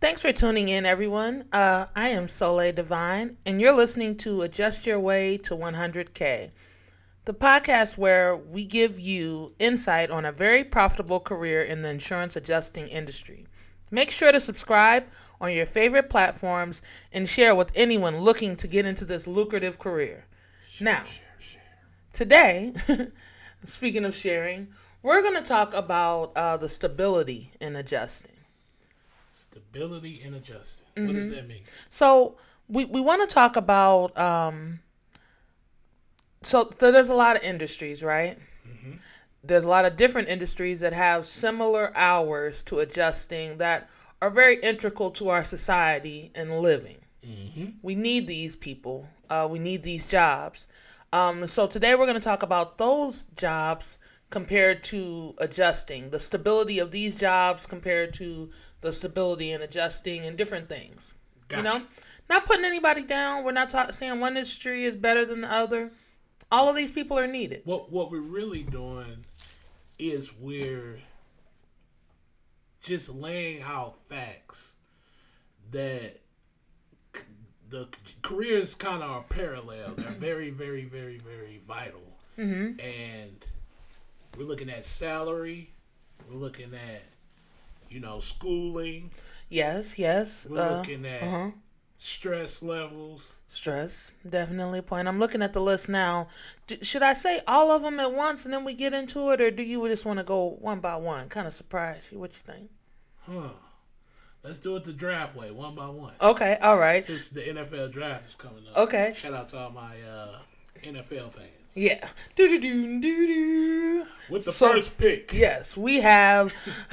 Thanks for tuning in, everyone. Uh, I am Soleil Divine, and you're listening to Adjust Your Way to 100K, the podcast where we give you insight on a very profitable career in the insurance adjusting industry. Make sure to subscribe on your favorite platforms and share with anyone looking to get into this lucrative career. now, today, speaking of sharing, we're going to talk about uh, the stability in adjusting. Stability in adjusting. What does that mean? So we, we want to talk about um, so, so there's a lot of industries, right? There's a lot of different industries that have similar hours to adjusting that are very integral to our society and living. We need these people. Uh, we need these jobs. Um, so today we're going to talk about those jobs compared to adjusting, the stability of these jobs compared to the stability and adjusting and different things. You know, not putting anybody down. We're not ta- saying one industry is better than the other. All of these people are needed. What what we're really doing is we're just laying out facts that c- the careers kind of are parallel. They're very, very, very, very vital. Mm-hmm. And we're looking at salary. We're looking at, you know, schooling. Yes, yes. We're uh, looking at uh-huh. stress levels. Stress, definitely a point. I'm looking at the list now. D- should I say all of them at once and then we get into it, or do you just want to go one by one? Kind of surprise you. What you think? Huh. Let's do it the draft way, one by one. Okay, all right. Since the NFL draft is coming up. Okay. Shout out to all my uh, NFL fans. Yeah. Do do do do do. With the So- first pick. Yes, we have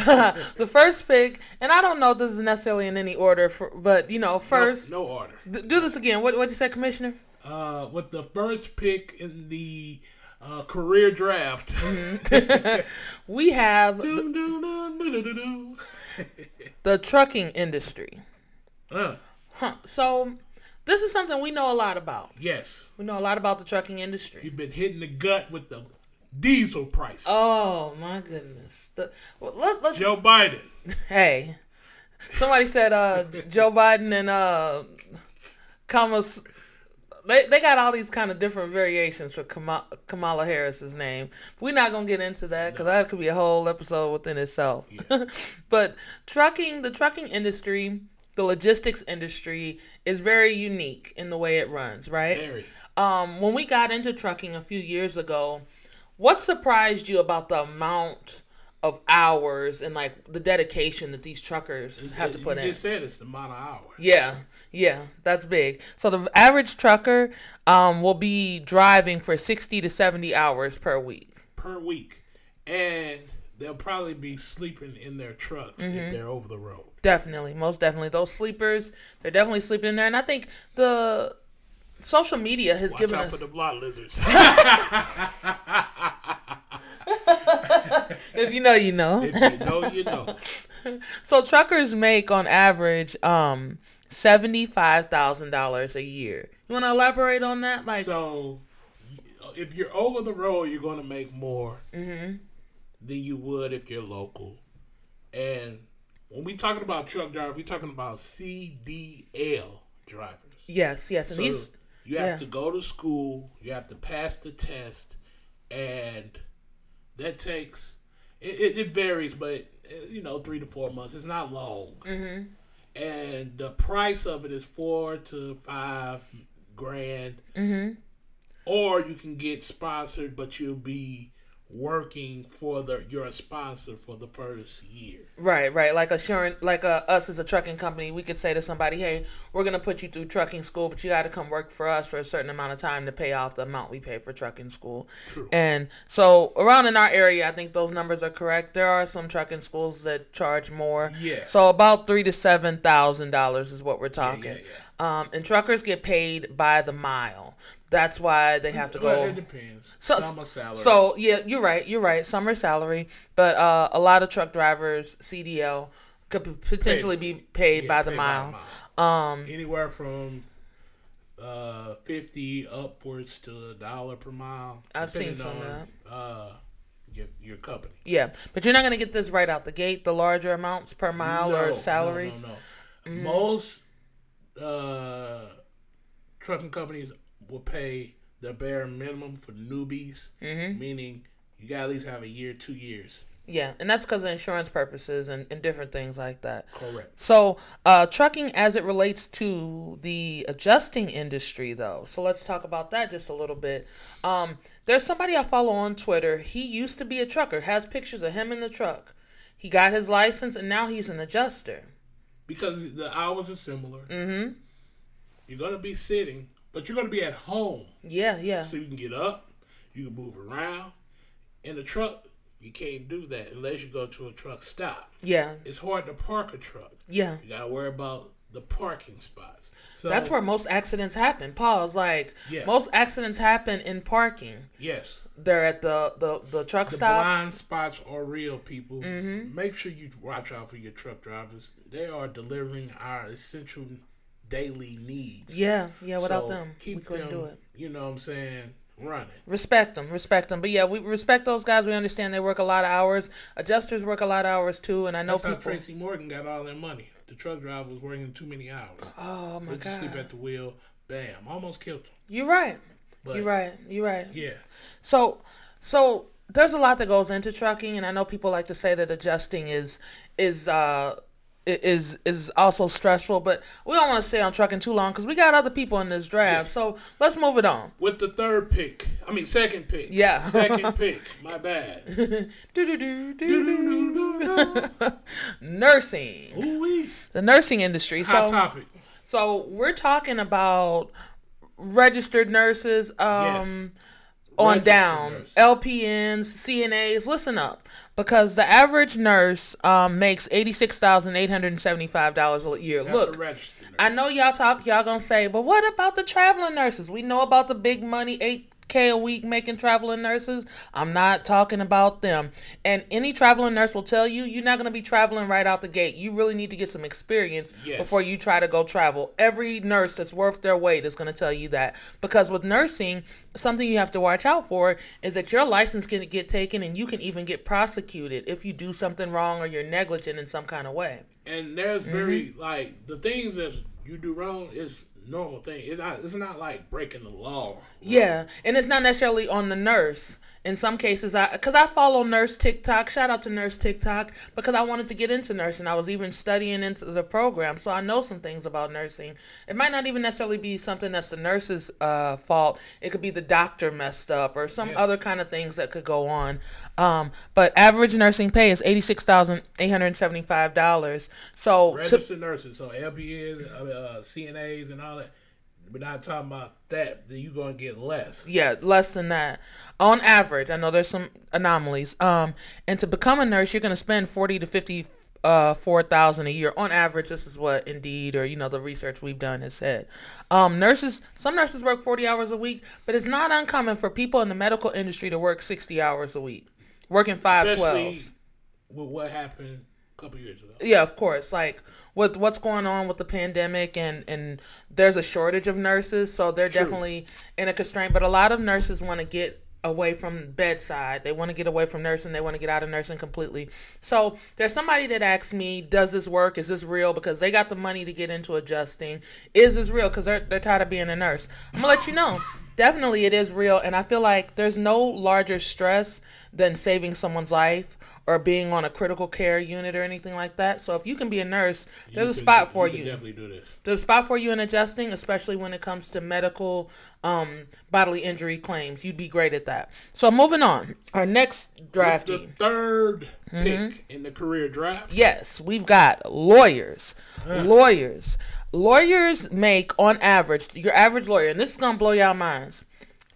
the first pick, and I don't know if this is necessarily in any order, for, but you know, first No, order. d- do this again. What what you say, Commissioner? Uh, with the first pick in the uh, career draft. We have the trucking industry. uh, Huh. So this is something we know a lot about. yes. We know a lot about the trucking industry. You've been hitting the gut with the diesel prices. Oh my goodness. The, well, let, let's Joe Biden. hey. Somebody said uh, Joe Biden and uh, Kamala. They, they got all these kind of different variations for Kamala, Kamala Harris's name. We're not gonna get into that because that could be a whole episode within itself. but trucking, the trucking industry, the logistics industry is very unique in the way it runs, right? Very. um, when we got into trucking a few years ago, what surprised you about the amount of hours and like the dedication that these truckers have to put you in? You said it's the amount of hours. Yeah, yeah, that's big. So the average trucker um, will be driving for sixty to seventy hours per week. per week, and they'll probably be sleeping in their trucks Mm-hmm. if they're over the road. Definitely, most definitely. Those sleepers, they're definitely sleeping in there. And I think the social media has Watch given out us. for the blot lizards. if you know, you know. if you know, you know. So truckers make on average um seventy five thousand dollars a year. You want to elaborate on that? Like, So, if you're over the road, you're going to make more Mm-hmm. Than you would if you're local. And when we talking about truck drivers, we talking about CDL drivers. yes, yes, and So these you have yeah. to go to school, you have to pass the test, and that takes it, it, it varies, but you know, three to four months. It's not long, mm-hmm. and the price of it is four to five grand, mm-hmm. or you can get sponsored, but you'll be working for the you're a sponsor for the first year. Right, right. Like assurance, like uh, us as a trucking company, we could say to somebody, "Hey, we're gonna put you through trucking school, but you got to come work for us for a certain amount of time to pay off the amount we pay for trucking school." True. And so around in our area, I think those numbers are correct. There are some trucking schools that charge more. Yeah. So about three to seven thousand dollars is what we're talking. yeah, Um, and truckers get paid by the mile. That's why they have to Well, go. it depends. So, are salary. so yeah, you're right. You're right. Are salary, but uh, a lot of truck drivers CDL could potentially be paid Yeah, by the paid mile. mile. Um, anywhere from uh, fifty upwards to a dollar per mile. I've seen some of that. Uh, your your company. yeah, but you're not gonna get this right out the gate. The larger amounts per mile No, or no, salaries. No, no, Most uh, trucking companies will pay the bare minimum for newbies, meaning you got to at least have a year, two years. Yeah, and that's because of insurance purposes and, and different things like that. Correct. So, uh, trucking as it relates to the adjusting industry, though. So, let's talk about that just a little bit. Um, there's somebody I follow on Twitter. He used to be a trucker, has pictures of him in the truck. He got his license, and now he's an adjuster. Because the hours are similar. Mm-hmm. You're going to be sitting, but you're going to be at home. Yeah, yeah. So you can get up, you can move around. In a truck, you can't do that unless you go to a truck stop. Yeah, It's hard to park a truck. yeah. You gotta worry about the parking spots. So That's where most accidents happen. Pause. Like, Yeah. most accidents happen in parking. yes, They're at the, the, the truck the stops. blind spots are real. People, Mm-hmm. make sure you watch out for your truck drivers. They are delivering our essential daily needs. Yeah, yeah. Without So them, we keep couldn't them, do it. You know what I'm saying? Running. Respect them, respect them. But yeah, we respect those guys. We understand they work a lot of hours. Adjusters work a lot of hours too, and I know That's how people. Tracy Morgan got all that money. The truck driver was working too many hours. oh my They just sleep at the wheel. Bam! Almost killed him. you're right. But You're right. You're right. Yeah. So, so there's a lot that goes into trucking, and I know people like to say that adjusting is is uh is is also stressful, but we don't want to stay on trucking too long because we got other people in this draft. So let's move it on. With the third pick, I mean second pick. Yeah. Second pick. My bad. Do do do do do. Nursing, Ooh wee. the nursing industry. Hot So, topic. so we're talking about registered nurses. Um. On down. nurse. LPNs, CNAs, listen up. Because the average nurse um, makes $86,875 a year. That's Look, a registered nurse. I know y'all talk, y'all gonna say, but what about the traveling nurses? We know about the big money, 8K a week making traveling nurses. I'm not talking about them. And any traveling nurse will tell you, you're not gonna be traveling right out the gate. You really need to get some experience Yes. before you try to go travel. Every nurse that's worth their weight is gonna tell you that. Because with nursing, something you have to watch out for is that your license can get taken and you can even get prosecuted if you do something wrong or you're negligent in some kind of way. and there's very Mm-hmm. like the things that you do wrong is normal thing. It's not. It's not like breaking the law. Yeah, and it's not necessarily on the nurse. In some cases, I because I follow nurse TikTok. Shout out to nurse TikTok because I wanted to get into nursing. I was even studying into the program, so I know some things about nursing. It might not even necessarily be something that's the nurse's uh, fault. It could be the doctor messed up or some Yeah. other kind of things that could go on. Um, but average nursing pay is eighty six thousand eight hundred seventy five dollars. So to, Registered nurses, so LPNs, uh, uh, CNAs, and all that. We're not talking about that. Then you're gonna get less. yeah, less than that. On average, I know there's some anomalies. Um, and to become a nurse, you're gonna spend forty to fifty uh four thousand a year on average. This is what Indeed or you know the research we've done has said. Um, nurses, some nurses work forty hours a week, but it's not uncommon for people in the medical industry to work sixty hours a week, working five twelve. With what happened couple years ago. Yeah, of course. Like with what's going on with the pandemic and and there's a shortage of nurses, so they're True. definitely in a constraint. But a lot of nurses want to get away from bedside. They want to get away from nursing. They want to get out of nursing completely. So there's somebody that asked me, "Does this work? Is this real?" Because they got the money to get into adjusting. Is this real? Because they're they're tired of being a nurse. I'm gonna let you know. Definitely, it is real, and I feel like there's no larger stress than saving someone's life or being on a critical care unit or anything like that. So if you can be a nurse, there's a can- spot for can you. Definitely do this. There's a spot for you in adjusting, especially when it comes to medical um, bodily injury claims. You'd be great at that. So moving on, our next The draftee. third Mm-hmm. pick in the career draft. Yes, we've got lawyers. Lawyers. Lawyers make on average, your average lawyer, and this is gonna blow y'all minds.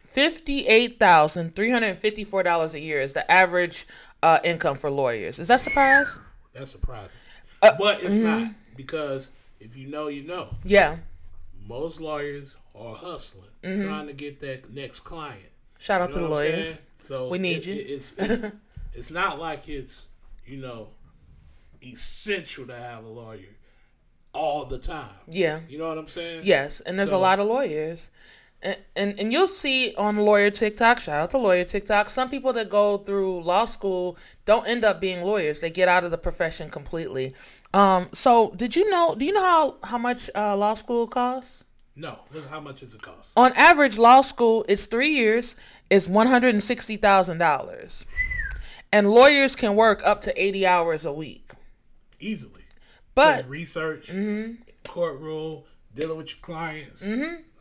Fifty-eight thousand three hundred and fifty-four dollars a year is the average uh, income for lawyers. Is that surprise? That's surprising, Uh, but it's not mm-hmm. because if you know, you know. Yeah. Most lawyers are hustling, Mm-hmm. trying to get that next client. Shout out You to the lawyers. saying? So We need it- you. it- it's, it's it's not like it's you know essential to have a lawyer all the time. Yeah. You know what I'm saying? Yes, and there's a lot of lawyers. And, and and you'll see on lawyer TikTok, shout out to lawyer TikTok, some people that go through law school don't end up being lawyers. They get out of the profession completely. Um, so did you know? Do you know how how much uh, law school costs? No. How much does it cost? On average, law school is three years. Is one hundred and sixty thousand dollars, and lawyers can work up to eighty hours a week. Easily. But research, courtroom, dealing with your clients.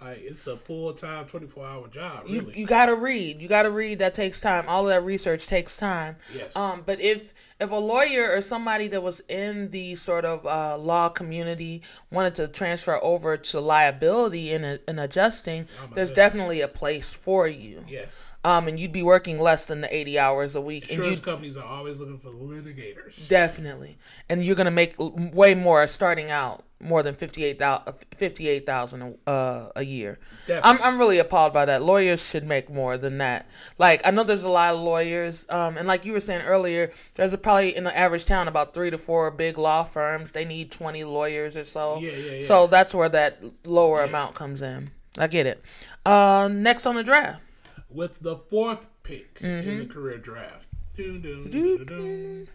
Like it's a full time, twenty four hour job. Really. you gotta read. You gotta read. That takes time. All of that research takes time. Yes. Um, but if if a lawyer or somebody that was in the sort of uh, law community wanted to transfer over to liability and in adjusting, there's goodness. definitely a place for you. yes. Um, and you'd be working less than the 80 hours a week, Insurance companies are always looking for litigators. definitely, and you're gonna make way more starting out, more than 58,000 58,000 uh, a year. Definitely. I'm I'm really appalled by that. Lawyers should make more than that. Like I know there's a lot of lawyers, um, and like you were saying earlier, there's a, probably in the average town about three to four big law firms. They need 20 lawyers or so. Yeah, yeah, yeah. So that's where that lower amount comes in. I get it. Uh, next on the draft. With the fourth pick in Mm-hmm. the career draft. Dun, dun, dun.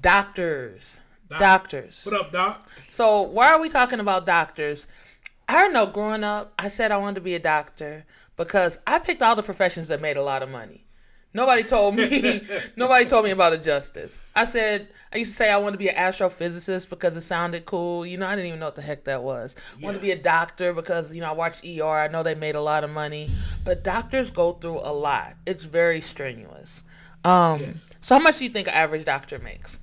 Doctors. Doc- Doctors. What up, Doc? So why are we talking about doctors? I don't know. Growing up, I said I wanted to be a doctor because I picked all the professions that made a lot of money. Nobody told me. nobody told me about a justice. I said I used to say I wanted to be an astrophysicist because it sounded cool. You know, I didn't even know what the heck that was. I wanted to be a doctor because you know I watched ER. I know they made a lot of money, but doctors go through a lot. It's very strenuous. Um, Yes. So how much do you think an average doctor makes?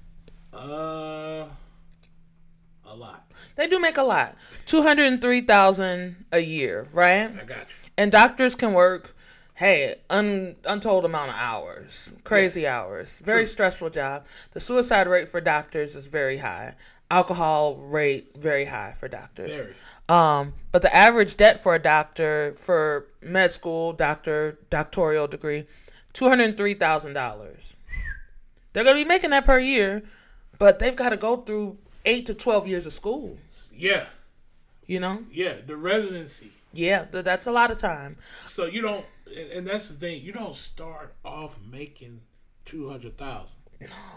Uh, a lot. They do make a lot. Two hundred and three thousand a year, right? I got you. And doctors can work, hey, un, untold amount of hours, crazy hours. Very stressful job. The suicide rate for doctors is very high. Alcohol rate very high for doctors. Very. Um, but the average debt for a doctor for med school, doctor, doctoral degree, two hundred three thousand dollars. They're gonna be making that per year, but they've got to go through eight to twelve years of school. Yeah, You know, yeah. The residency. yeah, th- that's a lot of time. So you don't, and, and that's the thing. You don't start off making two hundred thousand.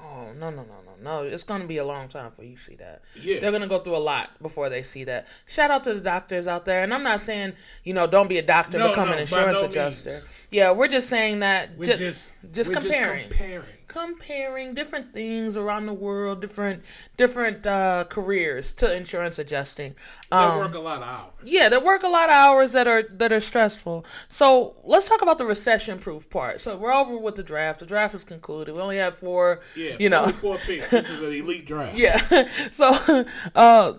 Oh no no no no no! It's gonna be a long time before you see that. Yeah. they're gonna go through a lot before they see that. Shout out to the doctors out there, and I'm not saying you know don't be a doctor, No, become no, an insurance no adjuster. means. Yeah, we're just saying that. We're ju- just, just we're comparing. Just comparing. comparing different things around the world, different different uh, careers to insurance adjusting. They Um, work a lot of hours. yeah, they work a lot of hours that are that are stressful. So let's talk about the recession proof part. So we're over with the draft. The draft is concluded. We only have four. Yeah, you know. four picks. This is an elite draft. Yeah. So uh,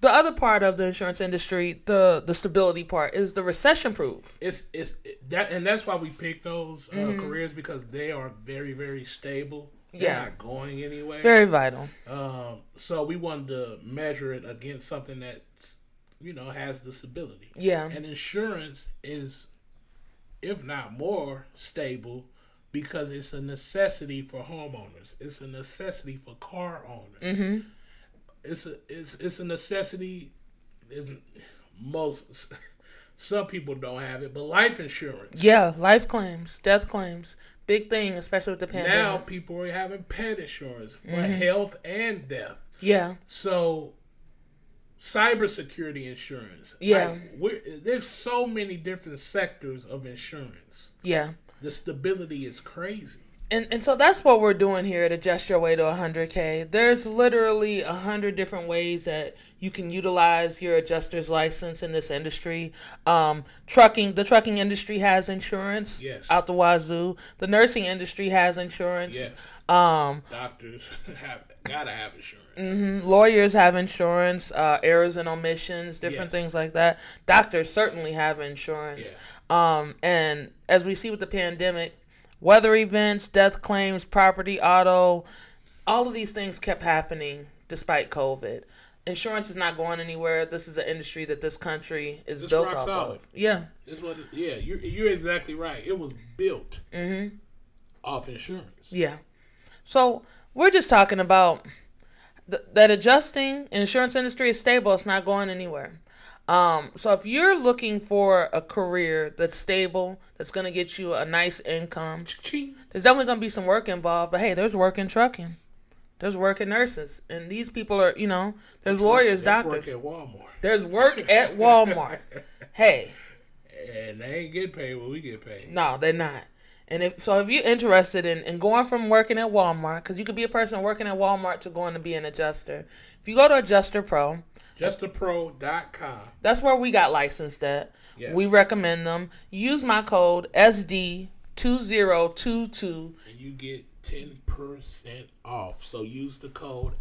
the other part of the insurance industry, the the stability part, is the recession proof. It's it's that, and that's why we pick those uh, Mm-hmm. careers because they are very very stable. They're Yeah. not going anywhere. Very vital. Um, so we wanted to measure it against something that you know has the stability. Yeah. And insurance is, if not more, stable because it's a necessity for homeowners. It's a necessity for car owners. Mm-hmm. It's a it's it's a necessity. Is most some people don't have it, but life insurance. Yeah, life claims, death claims, big thing, especially with the pandemic. Now people are having pet insurance for Mm-hmm. health and death. yeah, So, cybersecurity insurance. Yeah. Like, we're, there's so many different sectors of insurance. yeah. The stability is crazy. And, and so that's what we're doing here at Adjust Your Way to 100K. There's literally a 100 different ways that you can utilize your adjuster's license in this industry. Um, trucking, the trucking industry has insurance Yes. out the wazoo. The nursing industry has insurance. Yes. Um, Doctors have gotta have insurance. Mm-hmm. lawyers have insurance, uh, errors and omissions, different Yes. things like that. Doctors certainly have insurance. Um, and as we see with the pandemic, weather events, death claims, property, auto, all of these things kept happening despite COVID. Insurance is not going anywhere. This is an industry that this country is It's built off solid. of. Yeah. That's what. Yeah, you're you're exactly right. It was built Mm-hmm. off insurance. Yeah. So we're just talking about th- that adjusting insurance industry is stable. It's not going anywhere. Um, so if you're looking for a career that's stable, that's gonna get you a nice income, there's definitely gonna be some work involved. But hey, there's work in trucking. There's work in nurses, and these people are, you know, there's lawyers, That's doctors. Work at Walmart. There's work at Walmart. hey, And they ain't get paid what we get paid. no, they're not. And if so, if you're interested in, in going from working at Walmart, because you could be a person working at Walmart to going to be an adjuster. If you go to Adjuster Pro, AdjusterPro.com. that's where we got licensed at. Yes. We recommend them. Use my code SD2022. And you get 10% off. So use the code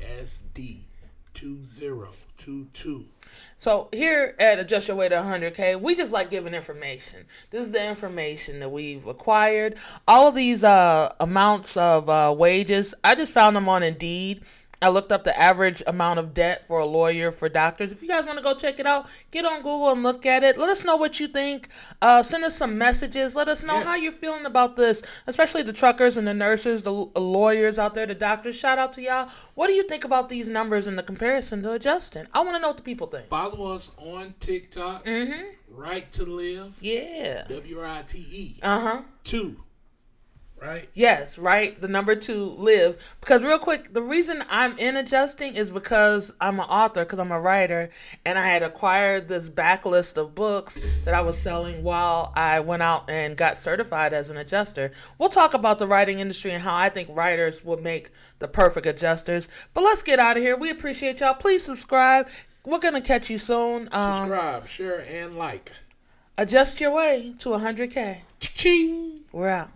SD2022. So here at Adjust Your Way to 100K, we just like giving information. This is the information that we've acquired. All of these uh, amounts of uh, wages, I just found them on Indeed. I looked up the average amount of debt for a lawyer for doctors. If you guys want to go check it out, get on Google and look at it. Let us know what you think. Uh, send us some messages. Let us know Yeah. how you're feeling about this, especially the truckers and the nurses, the lawyers out there, the doctors. Shout out to y'all. What do you think about these numbers in the comparison to adjusting? I want to know what the people think. Follow us on TikTok. Mm-hmm. Write to Live. Yeah. W R I T E. Uh huh. 2. Right? Yes, right. The number two, live. Because real quick, the reason I'm in adjusting is because I'm an author, because I'm a writer, and I had acquired this backlist of books that I was selling while I went out and got certified as an adjuster. We'll talk about the writing industry and how I think writers would make the perfect adjusters. But let's get out of here. We appreciate y'all. Please subscribe. We're gonna catch you soon. Um, Subscribe, share, and like. adjust your way to 100k. Ching! We're out.